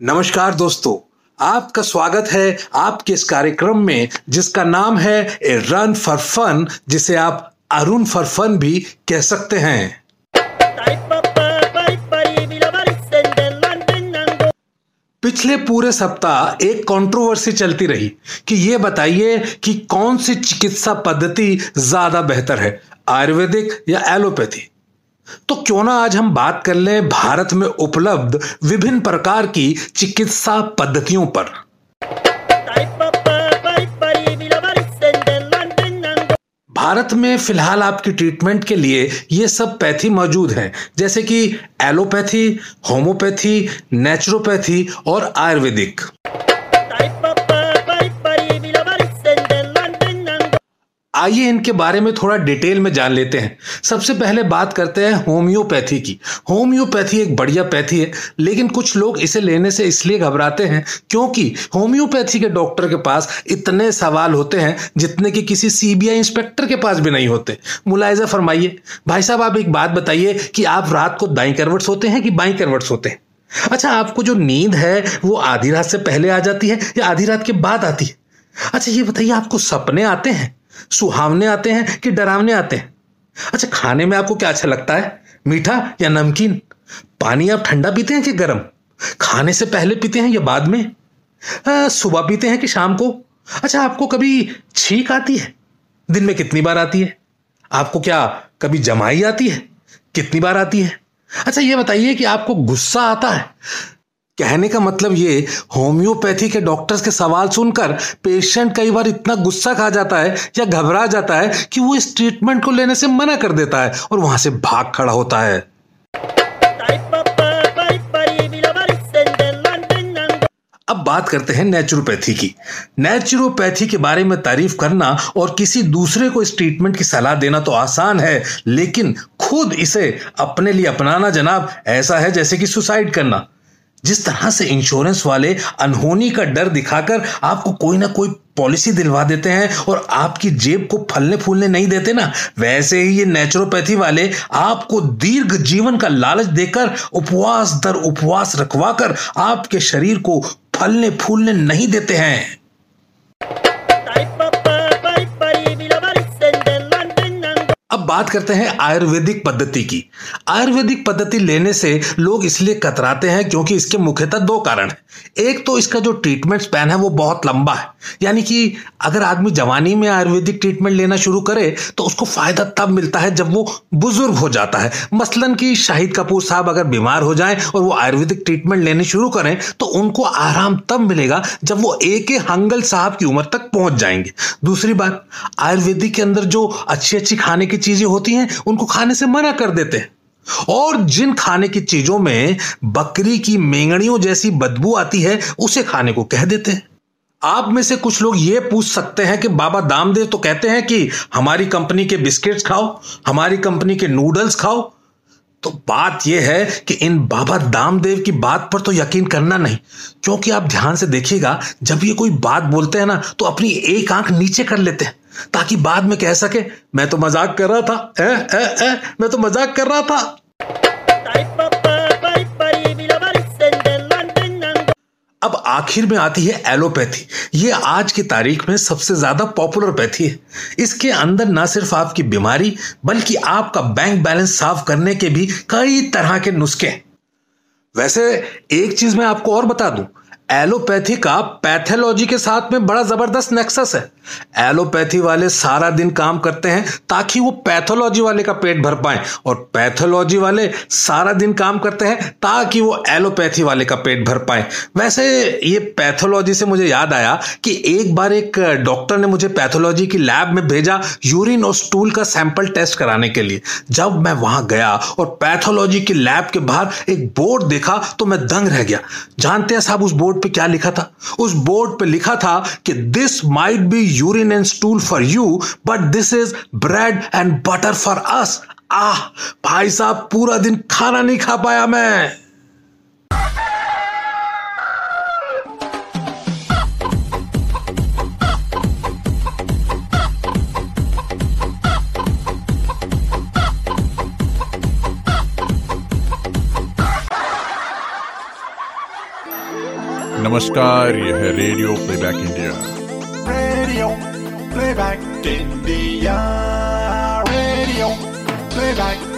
नमस्कार दोस्तों, आपका स्वागत है आपके इस कार्यक्रम में, जिसका नाम है ए रन फॉर फन, जिसे आप अरुण फॉर फन भी कह सकते हैं। पिछले पूरे सप्ताह एक कंट्रोवर्सी चलती रही कि ये बताइए कि कौन सी चिकित्सा पद्धति ज़्यादा बेहतर है, आयुर्वेदिक या एलोपैथी? तो क्यों ना आज हम बात कर लें भारत में उपलब्ध विभिन्न प्रकार की चिकित्सा पद्धतियों पर। भारत में फ़िलहाल आपकी ट्रीटमेंट के लिए ये सब पैथी मौजूद हैं, जैसे कि एलोपैथी होम्योपैथी नेचुरोपैथी और आयुर्वेदिक। आइए इनके बारे में थोड़ा डिटेल में जान लेते हैं। सबसे पहले बात करते हैं होम्योपैथी की। होम्योपैथी एक बढ़िया पैथी है, लेकिन कुछ लोग इसे लेने से इसलिए घबराते हैं क्योंकि होम्योपैथी के डॉक्टर के पास इतने सवाल होते हैं जितने कि किसी सीबीआई इंस्पेक्टर के पास भी नहीं होते। मुलायजा फरमाइए। भाई साहब, आप एक बात बताइए कि आप रात को दाई करवट सोते हैं कि बाई करवट सोते हैं? अच्छा आपको जो नींद है, वो आधी रात से पहले आ जाती है या आधी रात के बाद आती है? अच्छा ये बताइए, आपको सपने आते हैं? सुहावने आते हैं कि डरावने आते हैं? अच्छा खाने में आपको क्या अच्छा लगता है? मीठा या नमकीन? पानी आप ठंडा पीते हैं कि गर्म? खाने से पहले पीते हैं या बाद में? सुबह पीते हैं कि शाम को? अच्छा आपको कभी छींक आती है? दिन में कितनी बार आती है? आपको क्या कभी जमाई आती है? कितनी बार आती है? अच्छा ये बताइए कि आपको गुस्सा आता है? कहने का मतलब ये, होम्योपैथी के डॉक्टर्स के सवाल सुनकर पेशेंट कई बार इतना गुस्सा खा जाता है या घबरा जाता है कि वो इस ट्रीटमेंट को लेने से मना कर देता है और वहाँ से भाग खड़ा होता है। अब बात करते हैं नेचुरोपैथी की। नेचुरोपैथी के बारे में तारीफ़ करना और किसी दूसरे को इस ट्रीटमेंट की सलाह देना तो आसान है, लेकिन खुद इसे अपने लिए अपनाना जनाब ऐसा है जैसे कि सुसाइड करना। जिस तरह से इंश्योरेंस वाले अनहोनी का डर दिखाकर आपको कोई ना कोई पॉलिसी दिलवा देते हैं और आपकी जेब को फलने फूलने नहीं देते ना, वैसे ही ये नेचुरोपैथी वाले आपको दीर्घ जीवन का लालच देकर उपवास दर उपवास रखवाकर आपके शरीर को फलने फूलने नहीं देते हैं। अब बात करते हैं आयुर्वेदिक पद्धति की। आयुर्वेदिक पद्धति लेने से लोग इसलिए कतराते हैं क्योंकि इसके मुख्यतः दो कारण हैं। एक तो इसका जो ट्रीटमेंट स्पैन है वो बहुत लंबा है। यानी कि अगर आदमी जवानी में आयुर्वेदिक ट्रीटमेंट लेना शुरू करे तो उसको फ़ायदा तब मिलता है जब वो बुज़ुर्ग हो जाता है। मसलन कि शाहिद कपूर साहब अगर बीमार हो जाएँ और वो आयुर्वेदिक ट्रीटमेंट लेने शुरू करें तो उनको आराम तब मिलेगा जब वो एक हंगल साहब की उम्र तक पहुँच जाएँगे। दूसरी बात, आयुर्वेदिक के अंदर जो अच्छी अच्छी खाने की चीज़ें होती हैं, उनको खाने से मना कर देते हैं। और जिन खाने की चीज़ों में बकरी की मेंगड़ियों जैसी बदबू आती है, उसे खाने को कह देते हैं। आप में से कुछ लोग ये पूछ सकते हैं कि, बाबा दामदेव तो कहते हैं कि हमारी कंपनी के बिस्किट्स खाओ, हमारी कंपनी के नूडल्स खाओ। तो बात यह है कि इन बाबा दामदेव की बात पर तो यकीन करना नहीं। क्योंकि आप ध्यान से देखिएगा, जब ये कोई बात बोलते हैं ना तो अपनी एक आँख नीचे कर लेते हैं। ताकि बाद में कह सके मैं तो मज़ाक कर रहा था ए, ए, ए, मैं तो मज़ाक कर रहा था। अब आखिर में आती है एलोपैथी। ये आज की तारीख में सबसे ज़्यादा पॉपुलर पैथी है। इसके अंदर ना सिर्फ़ आपकी बीमारी बल्कि आपका बैंक बैलेंस साफ़ करने के भी कई तरह के नुस्खे। वैसे एक चीज़ मैं आपको और बता दूँ एलोपैथी का पैथोलॉजी के साथ में बड़ा ज़बरदस्त नेक्सस है। एलोपैथी वाले सारा दिन काम करते हैं ताकि वो पैथोलॉजी वाले का पेट भर पाए और पैथोलॉजी वाले सारा दिन काम करते हैं ताकि वो एलोपैथी वाले का पेट भर पाए। वैसे ये पैथोलॉजी से मुझे याद आया कि एक बार एक डॉक्टर ने मुझे पैथोलॉजी की लैब में भेजा यूरिन और स्टूल का सैंपल टेस्ट कराने के लिए। जब मैं वहाँ गया और पैथोलॉजी की लैब के बाहर एक बोर्ड देखा तो मैं दंग रह गया। जानते हैं साहब उस पे क्या लिखा था? उस बोर्ड पे लिखा था कि this might be urine and stool for you but this is bread and butter for us ah, भाई साहब, पूरा दिन खाना नहीं खा पाया मैं। नमस्कार यह है radio playback India. Radio playback India radio playback